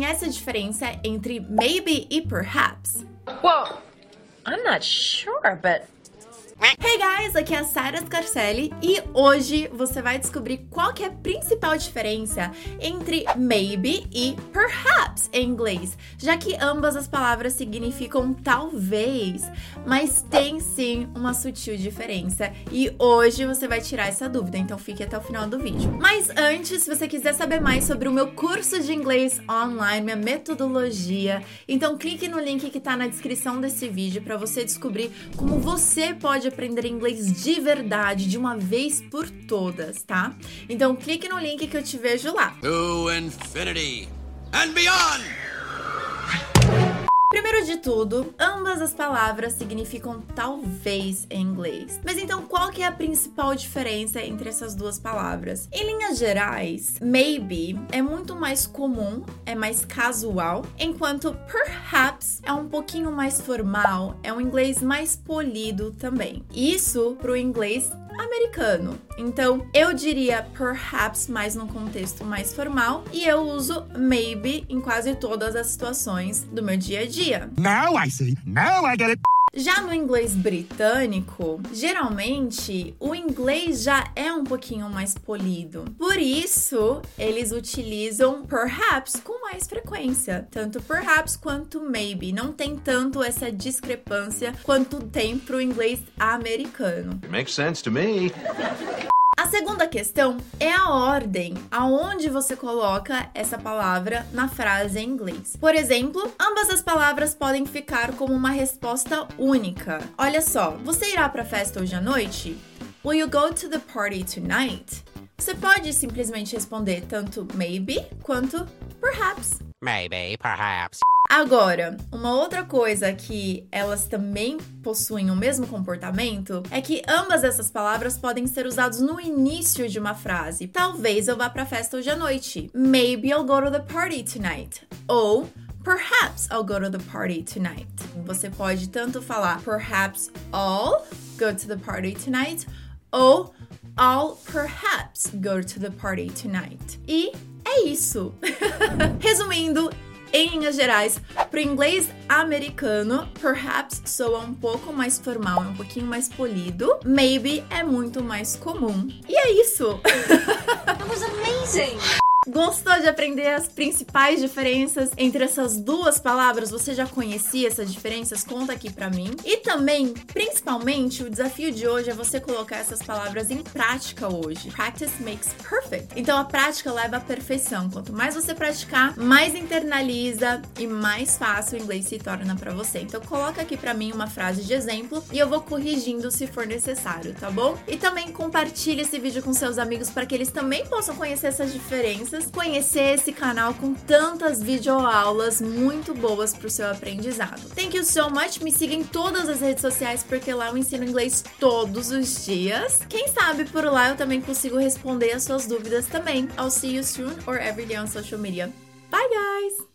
conhece a diferença entre maybe e perhaps? Well, I'm not sure, but Hey guys, aqui é a Sara Scarcelli e hoje você vai descobrir qual é a principal diferença entre maybe e perhaps em inglês, já que ambas as palavras significam talvez, mas tem sim uma sutil diferença e hoje você vai tirar essa dúvida, então fique até o final do vídeo. Mas antes, se você quiser saber mais sobre o meu curso de inglês online, minha metodologia, então clique no link que tá na descrição desse vídeo para você descobrir como você pode aprender inglês de verdade, de uma vez por todas, tá? Então clique no link que eu te vejo lá. To infinity and beyond! De tudo, ambas as palavras significam talvez em inglês. Mas então qual que é a principal diferença entre essas duas palavras? Em linhas gerais, maybe é muito mais comum, é mais casual, enquanto perhaps é um pouquinho mais formal, é um inglês mais polido também. Isso pro inglês americano. Então, eu diria perhaps mais num contexto mais formal e eu uso maybe em quase todas as situações do meu dia a dia. Now I see. Now I get it. Já no inglês britânico, geralmente o inglês já é um pouquinho mais polido. Por isso, eles utilizam perhaps com mais frequência. Tanto perhaps quanto maybe. Não tem tanto essa discrepância quanto tem pro inglês americano. It makes sense to me. Segunda questão é a ordem aonde você coloca essa palavra na frase em inglês. Por exemplo, ambas as palavras podem ficar como uma resposta única. Olha só, você irá para a festa hoje à noite? Will you go to the party tonight? Você pode simplesmente responder tanto maybe quanto perhaps. Maybe, perhaps. Agora, uma outra coisa que elas também possuem o mesmo comportamento é que ambas essas palavras podem ser usadas no início de uma frase. Talvez eu vá pra festa hoje à noite. Maybe I'll go to the party tonight. Ou Perhaps I'll go to the party tonight. Você pode tanto falar perhaps I'll go to the party tonight ou I'll perhaps go to the party tonight. E é isso. Resumindo, em linhas gerais, para o inglês americano, perhaps soa um pouco mais formal, um pouquinho mais polido. Maybe é muito mais comum. E é isso! that was amazing. Gostou de aprender as principais diferenças entre essas duas palavras? Você já conhecia essas diferenças? Conta aqui pra mim. E também, principalmente, o desafio de hoje é você colocar essas palavras em prática hoje. Practice makes perfect. Então a prática leva à perfeição. Quanto mais você praticar, mais internaliza e mais fácil o inglês se torna pra você. Então coloca aqui pra mim uma frase de exemplo e eu vou corrigindo se for necessário, tá bom? E também compartilhe esse vídeo com seus amigos para que eles também possam conhecer essas diferenças conhecer esse canal com tantas videoaulas muito boas para o seu aprendizado. Thank you so much. Me siga em todas as redes sociais porque lá eu ensino inglês todos os dias. Quem sabe por lá eu também consigo responder as suas dúvidas também. I'll see you soon or every day on social media. Bye guys!